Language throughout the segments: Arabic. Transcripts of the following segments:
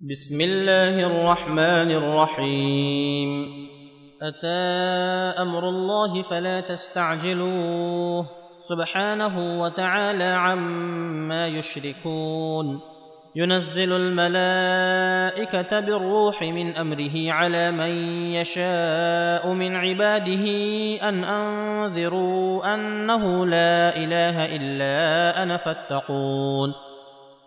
بسم الله الرحمن الرحيم. أتى أمر الله فلا تستعجلوه. سبحانه وتعالى عما يشركون. ينزل الملائكة بالروح من أمره على من يشاء من عباده أن أنذروا أنه لا إله إلا أنا فاتقون.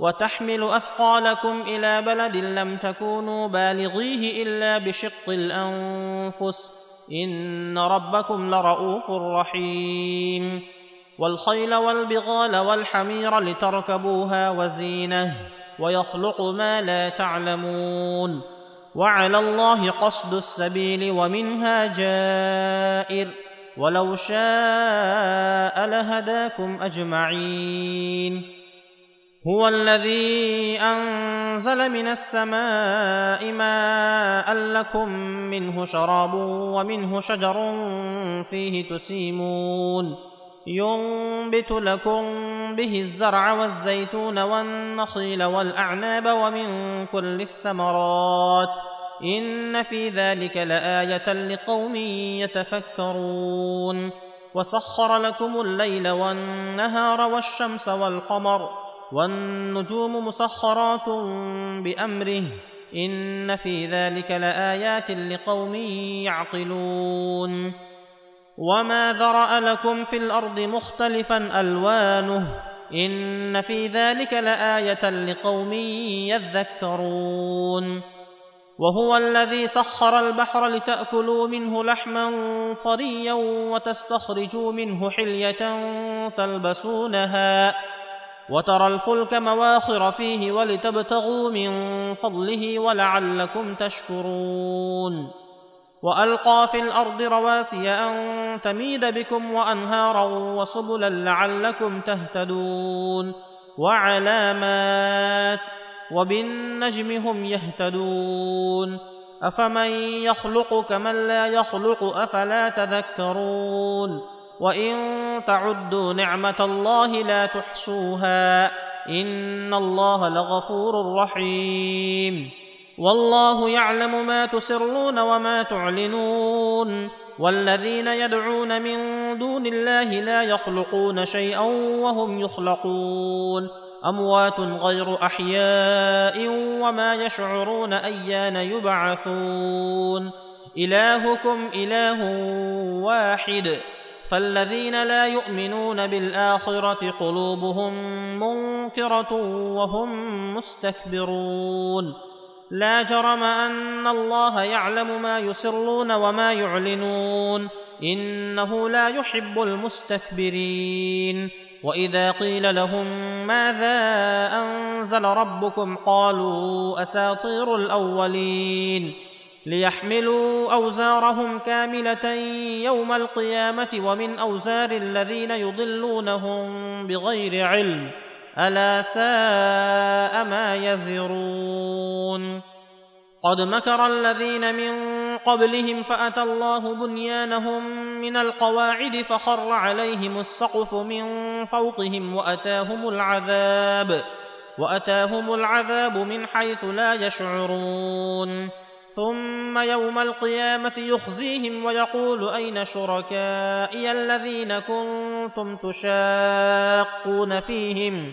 وتحمل أثقالكم إلى بلد لم تكونوا بالغيه إلا بشق الأنفس. إن ربكم لرءوف رحيم. والخيل والبغال والحمير لتركبوها وزينة ويخلق ما لا تعلمون. وعلى الله قصد السبيل ومنها جائر. ولو شاء لهداكم أجمعين. هو الذي أنزل من السماء ماء لكم منه شراب ومنه شجر فيه تسيمون. ينبت لكم به الزرع والزيتون والنخيل والأعناب ومن كل الثمرات. إن في ذلك لآية لقوم يتفكرون. وسخر لكم الليل والنهار والشمس والقمر والنجوم مسخرات بأمره إن في ذلك لآيات لقوم يعقلون وما ذرأ لكم في الأرض مختلفا ألوانه إن في ذلك لآية لقوم يذكرون وهو الذي سخر البحر لتأكلوا منه لحما طريا وتستخرجوا منه حلية تلبسونها وترى الفلك مواخر فيه ولتبتغوا من فضله ولعلكم تشكرون. وألقى في الأرض رواسي أن تميد بكم وأنهارا وسبلا لعلكم تهتدون. وعلامات وبالنجم هم يهتدون. أفمن يخلق كمن لا يخلق أفلا تذكرون. وان تعدوا نعمه الله لا تحصوها ان الله لغفور رحيم والله يعلم ما تسرون وما تعلنون والذين يدعون من دون الله لا يخلقون شيئا وهم يخلقون اموات غير احياء وما يشعرون ايان يبعثون الهكم اله واحد فالذين لا يؤمنون بالاخره قلوبهم منكره وهم مستكبرون لا جرم ان الله يعلم ما يسرون وما يعلنون انه لا يحب المستكبرين واذا قيل لهم ماذا انزل ربكم قالوا اساطير الاولين ليحملوا أوزارهم كاملة يوم القيامة ومن أوزار الذين يضلونهم بغير علم. ألا ساء ما يزرون. قد مكر الذين من قبلهم فأتى الله بنيانهم من القواعد فخر عليهم السقف من فوقهم وأتاهم العذاب وأتاهم العذاب من حيث لا يشعرون. ثم يوم القيامة يخزيهم ويقول أين شركائي الذين كنتم تشاقون فيهم؟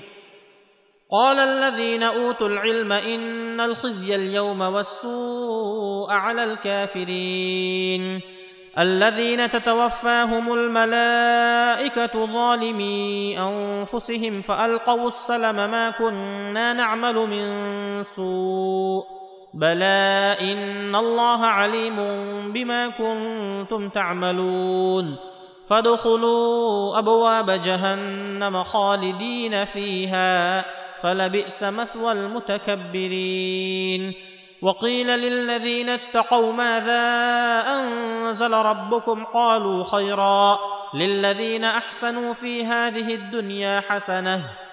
قال الذين أوتوا العلم إن الخزي اليوم والسوء على الكافرين. الذين تتوفاهم الملائكة ظالمي أنفسهم فألقوا السلم ما كنا نعمل من سوء. بلى ان الله عليم بما كنتم تعملون فادخلوا ابواب جهنم خالدين فيها فلبئس مثوى المتكبرين وقيل للذين اتقوا ماذا انزل ربكم قالوا خيرا للذين احسنوا في هذه الدنيا حسنه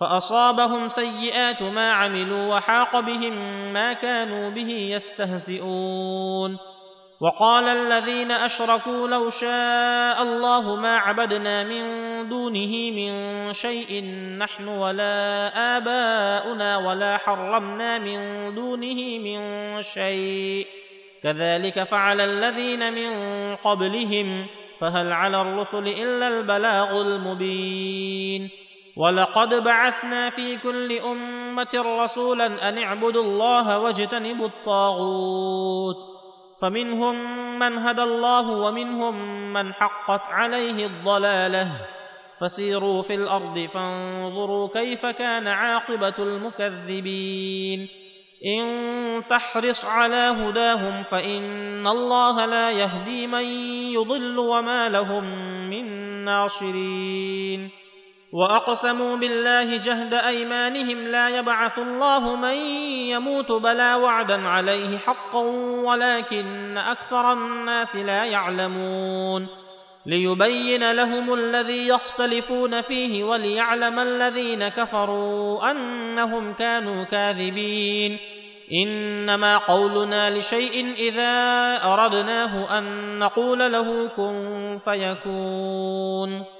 فأصابهم سيئات ما عملوا وحاق بهم ما كانوا به يستهزئون. وقال الذين أشركوا لو شاء الله ما عبدنا من دونه من شيء نحن ولا آباؤنا ولا حرمنا من دونه من شيء. كذلك فعل الذين من قبلهم. فهل على الرسل إلا البلاغ المبين. ولقد بعثنا في كل أمة رسولا أن اعبدوا الله واجتنبوا الطاغوت. فمنهم من هدى الله ومنهم من حقت عليه الضلالة. فسيروا في الأرض فانظروا كيف كان عاقبة المكذبين. إن تحرص على هداهم فإن الله لا يهدي من يضل وما لهم من ناصرين. وأقسموا بالله جهد أيمانهم لا يبعث الله من يموت بلا وعدا عليه حقا ولكن أكثر الناس لا يعلمون ليبين لهم الذي يختلفون فيه وليعلم الذين كفروا أنهم كانوا كاذبين إنما قولنا لشيء إذا أردناه أن نقول له كن فيكون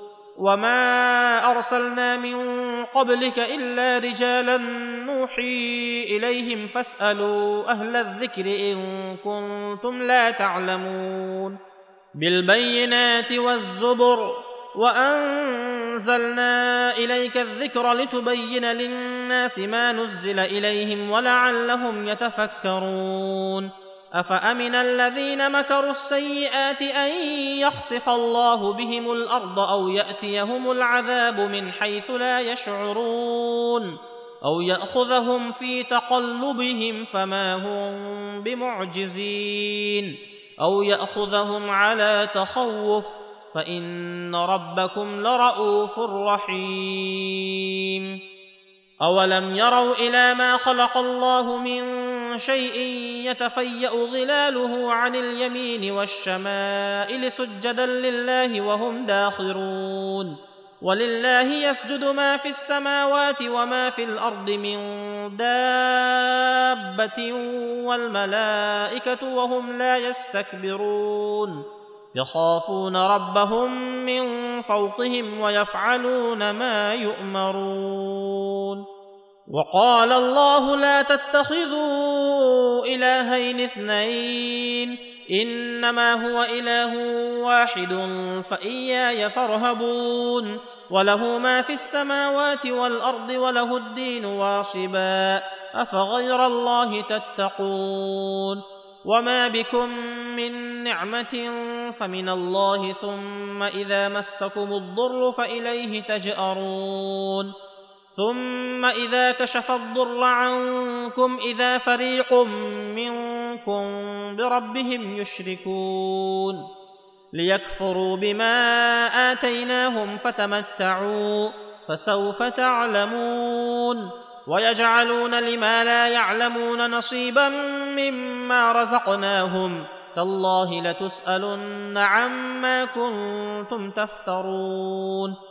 وما ارسلنا من قبلك الا رجالا نوحي اليهم فاسالوا أهل الذكر ان كنتم لا تعلمون بالبينات والزبر وانزلنا اليك الذكر لتبين للناس ما نزل اليهم ولعلهم يتفكرون أفأمن الذين مكروا السيئات أن يخسف الله بهم الأرض أو يأتيهم العذاب من حيث لا يشعرون أو يأخذهم في تقلبهم فما هم بمعجزين أو يأخذهم على تخوف فإن ربكم لرءوف رحيم أولم يروا إلى ما خلق الله من شيء يتفيأ ظلاله عن اليمين والشمائل سجدا لله وهم داخرون. ولله يسجد ما في السماوات وما في الأرض من دابة والملائكة وهم لا يستكبرون. يخافون ربهم من فوقهم ويفعلون ما يؤمرون. وقال الله لا تتخذوا إلهين اثنين إنما هو إله واحد فإياي فارهبون. وله ما في السماوات والأرض وله الدين واصبا أفغير الله تتقون. وما بكم من نعمة فمن الله ثم إذا مسكم الضر فإليه تجأرون. ثم اذا كشف الضر عنكم اذا فريق منكم بربهم يشركون ليكفروا بما اتيناهم فتمتعوا فسوف تعلمون ويجعلون لما لا يعلمون نصيبا مما رزقناهم تالله لتسالن عما كنتم تفترون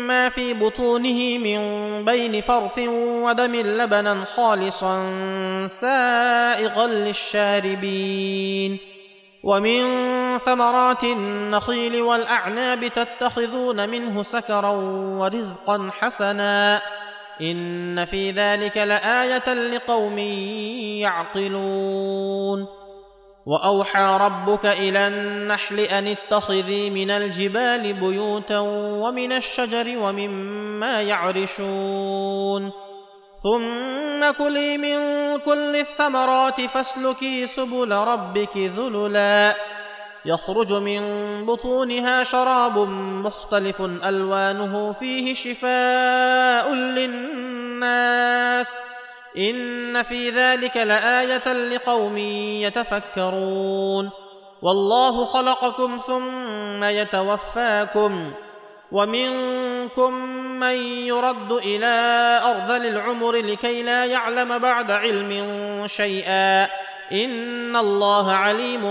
في بطونه من بين فرث ودم لبنا خالصا سائغا للشاربين. ومن ثمرات النخيل والأعناب تتخذون منه سكرا ورزقا حسنا. إن في ذلك لآية لقوم يعقلون. وأوحى ربك إلى النحل أن اتخذي من الجبال بيوتا ومن الشجر ومما يعرشون. ثم كلي من كل الثمرات فاسلكي سبل ربك ذللا. يخرج من بطونها شراب مختلف ألوانه فيه شفاء للناس. ان في ذلك لايه لقوم يتفكرون والله خلقكم ثم يتوفاكم ومنكم من يرد إلى ارذل العمر لكي لا يعلم بعد علم شيئا ان الله عليم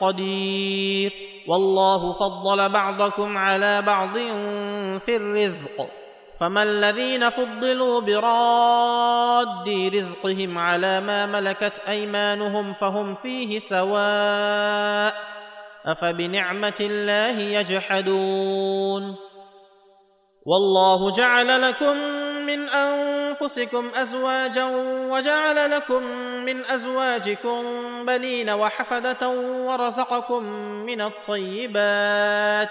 قدير والله فضل بعضكم على بعض في الرزق فما الذين فضلوا براد رزقهم على ما ملكت أيمانهم فهم فيه سواء أفبنعمة الله يجحدون والله جعل لكم من أنفسكم أزواجا وجعل لكم من أزواجكم بنين وحفدة ورزقكم من الطيبات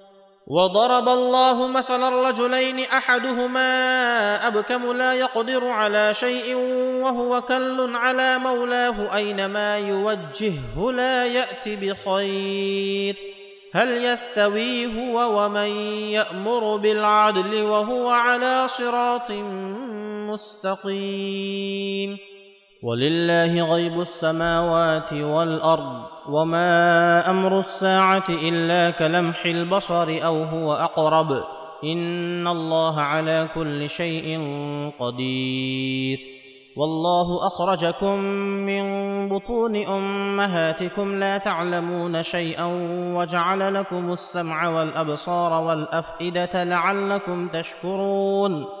وضرب الله مثلا الرجلين أحدهما أبكم لا يقدر على شيء وهو كل على مولاه أينما يوجهه لا يات بخير. هل يستوي هو ومن يأمر بالعدل وهو على صراط مستقيم؟ ولله غيب السماوات والأرض وما أمر الساعة إلا كلمح البصر أو هو أقرب. إن الله على كل شيء قدير. والله أخرجكم من بطون أمهاتكم لا تعلمون شيئا وجعل لكم السمع والأبصار والأفئدة لعلكم تشكرون.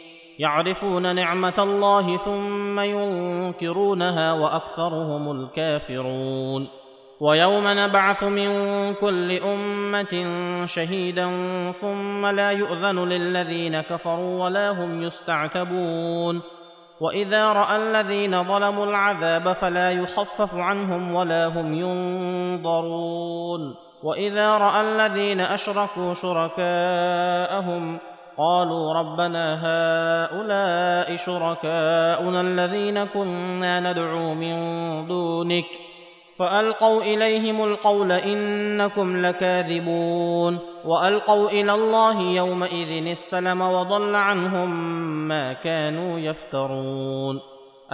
يعرفون نعمة الله ثم ينكرونها وأكثرهم الكافرون. ويوم نبعث من كل أمة شهيدا ثم لا يؤذن للذين كفروا ولا هم يستعتبون. وإذا رأى الذين ظلموا العذاب فلا يخفف عنهم ولا هم ينظرون. وإذا رأى الذين أشركوا شركاءهم قالوا ربنا هؤلاء شركاؤنا الذين كنا ندعو من دونك فألقوا إليهم القول إنكم لكاذبون وألقوا إلى الله يومئذ السلم وضل عنهم ما كانوا يفترون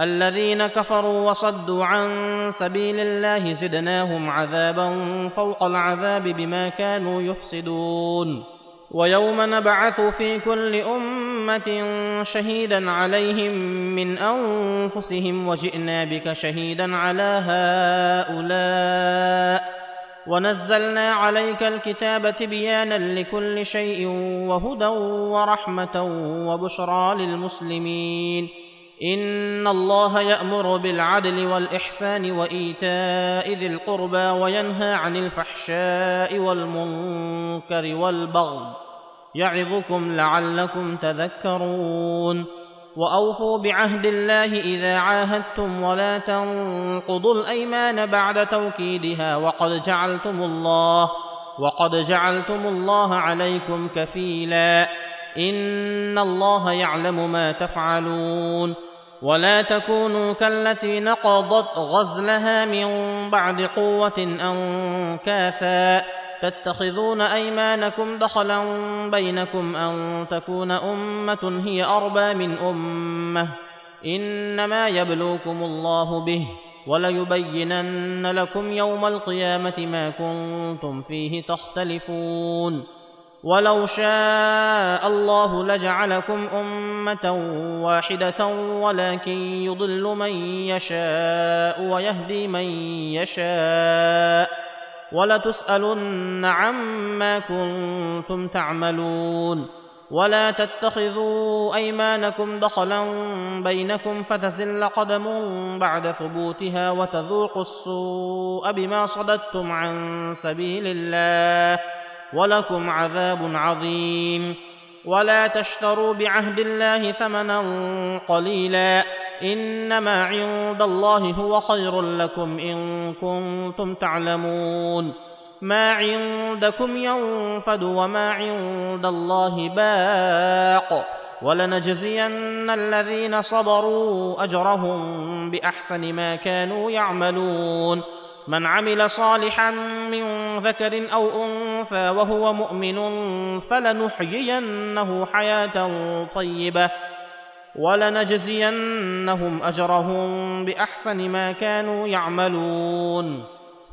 الذين كفروا وصدوا عن سبيل الله زدناهم عذابا فوق العذاب بما كانوا يفسدون ويوم نبعث في كل أمة شهيدا عليهم من أنفسهم وجئنا بك شهيدا على هؤلاء ونزلنا عليك الكتاب تبيانا لكل شيء وهدى ورحمة وبشرى للمسلمين ان الله يامر بالعدل والاحسان وايتاء ذي القربى وينهى عن الفحشاء والمنكر والبغي يعظكم لعلكم تذكرون واوفوا بعهد الله اذا عاهدتم ولا تنقضوا الايمان بعد توكيدها وقد جعلتم الله وقد جعلتم الله عليكم كفيلا ان الله يعلم ما تفعلون ولا تكونوا كالتي نقضت غزلها من بعد قوة انكاثا تتخذون أيمانكم دخلا بينكم أن تكون أمة هي أربى من أمة إنما يبلوكم الله به وليبينن لكم يوم القيامة ما كنتم فيه تختلفون ولو شاء الله لجعلكم أمة واحدة ولكن يضل من يشاء ويهدي من يشاء ولتسألن عما كنتم تعملون ولا تتخذوا أيمانكم دخلا بينكم فتزل قدم بعد ثبوتها وتذوقوا السوء بما صددتم عن سبيل الله ولكم عذاب عظيم. ولا تشتروا بعهد الله ثمنا قليلا. إنما عند الله هو خير لكم إن كنتم تعلمون. ما عندكم ينفد وما عند الله باق. ولنجزين الذين صبروا أجرهم بأحسن ما كانوا يعملون. من عمل صالحا من ذكر أو أنثى وهو مؤمن فلنحيينه حياة طيبة ولنجزينهم أجرهم بأحسن ما كانوا يعملون.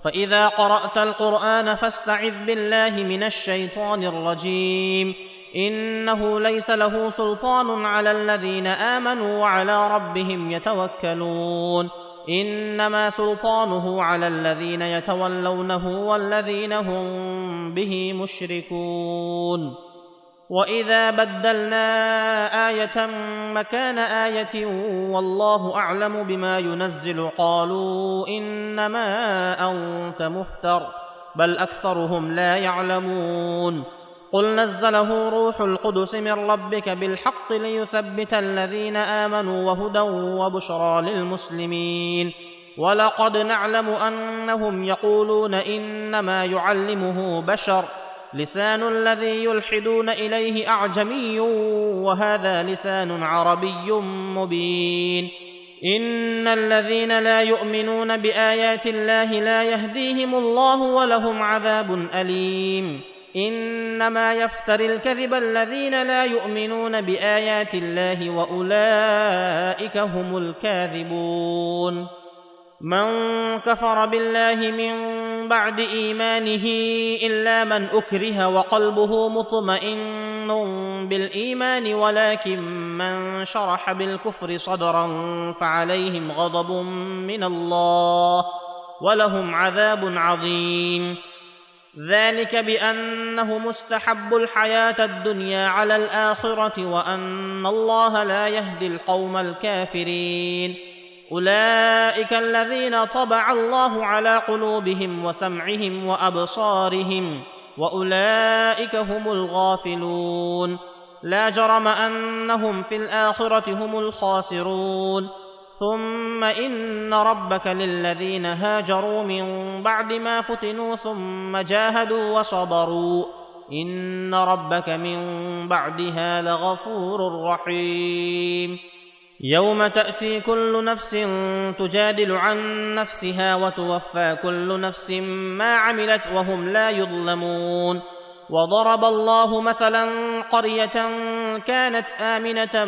فإذا قرأت القرآن فاستعذ بالله من الشيطان الرجيم. إنه ليس له سلطان على الذين آمنوا وعلى ربهم يتوكلون. إنما سلطانه على الذين يتولونه والذين هم به مشركون. وإذا بدلنا آية مكان آية والله أعلم بما ينزل قالوا إنما أنت مفتر بل أكثرهم لا يعلمون. قل نزله روح القدس من ربك بالحق ليثبت الذين امنوا وهدى وبشرى للمسلمين ولقد نعلم انهم يقولون انما يعلمه بشر لسان الذي يلحدون اليه اعجمي وهذا لسان عربي مبين ان الذين لا يؤمنون بايات الله لا يهديهم الله ولهم عذاب اليم إنما يفتر الكذب الذين لا يؤمنون بآيات الله وأولئك هم الكاذبون. من كفر بالله من بعد إيمانه إلا من أكره وقلبه مطمئن بالإيمان ولكن من شرح بالكفر صدرا فعليهم غضب من الله ولهم عذاب عظيم. ذلك بأنه مستحب الحياة الدنيا على الآخرة وأن الله لا يهدي القوم الكافرين. أولئك الذين طبع الله على قلوبهم وسمعهم وأبصارهم وأولئك هم الغافلون. لا جرم أنهم في الآخرة هم الخاسرون. ثم ان ربك للذين هاجروا من بعد ما فتنوا ثم جاهدوا وصبروا ان ربك من بعدها لغفور رحيم يوم تاتي كل نفس تجادل عن نفسها وتوفى كل نفس ما عملت وهم لا يظلمون وضرب الله مثلا قرية كانت آمنة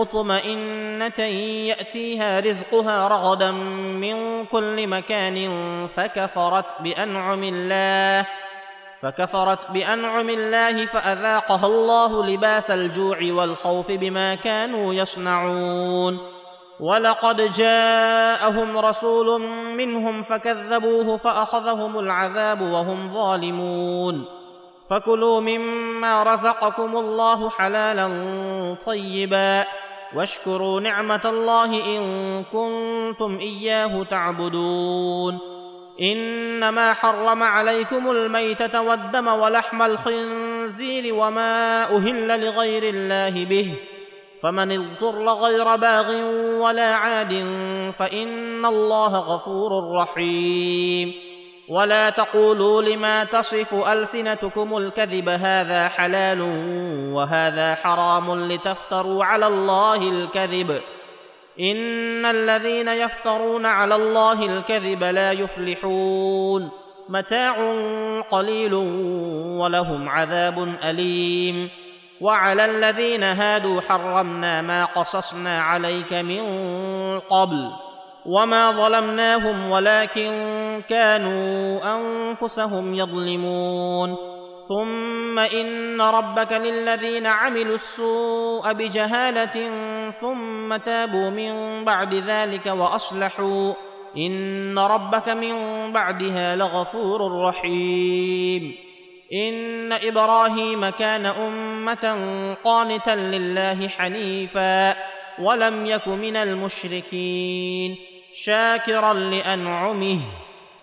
مطمئنة يأتيها رزقها رغدا من كل مكان فكفرت بأنعم الله فكفرت بأنعم الله فأذاقها الله لباس الجوع والخوف بما كانوا يصنعون. ولقد جاءهم رسول منهم فكذبوه فأخذهم العذاب وهم ظالمون. فكلوا مما رزقكم الله حلالا طيبا واشكروا نعمة الله إن كنتم إياه تعبدون إنما حرم عليكم الميتة والدم ولحم الخنزير وما أهل لغير الله به فمن اضطر غير باغ ولا عاد فإن الله غفور رحيم ولا تقولوا لما تصف ألسنتكم الكذب هذا حلال وهذا حرام لتفتروا على الله الكذب. إن الذين يفترون على الله الكذب لا يفلحون. متاع قليل ولهم عذاب أليم. وعلى الذين هادوا حرمنا ما قصصنا عليك من قبل. وما ظلمناهم ولكن كانوا أنفسهم يظلمون. ثم إن ربك للذين عملوا السوء بجهالة ثم تابوا من بعد ذلك وأصلحوا. إن ربك من بعدها لغفور رحيم. إن إبراهيم كان أمة قانتا لله حنيفا ولم يك من المشركين. شاكرا لأنعمه.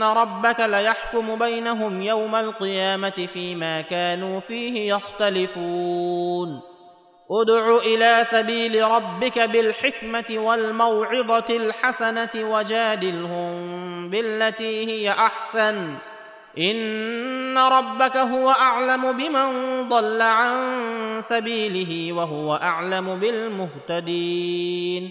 ان ربك ليحكم بينهم يوم القيامه فيما كانوا فيه يختلفون ادع إلى سبيل ربك بالحكمه والموعظه الحسنه وجادلهم بالتي هي احسن ان ربك هو اعلم بمن ضل عن سبيله وهو اعلم بالمهتدين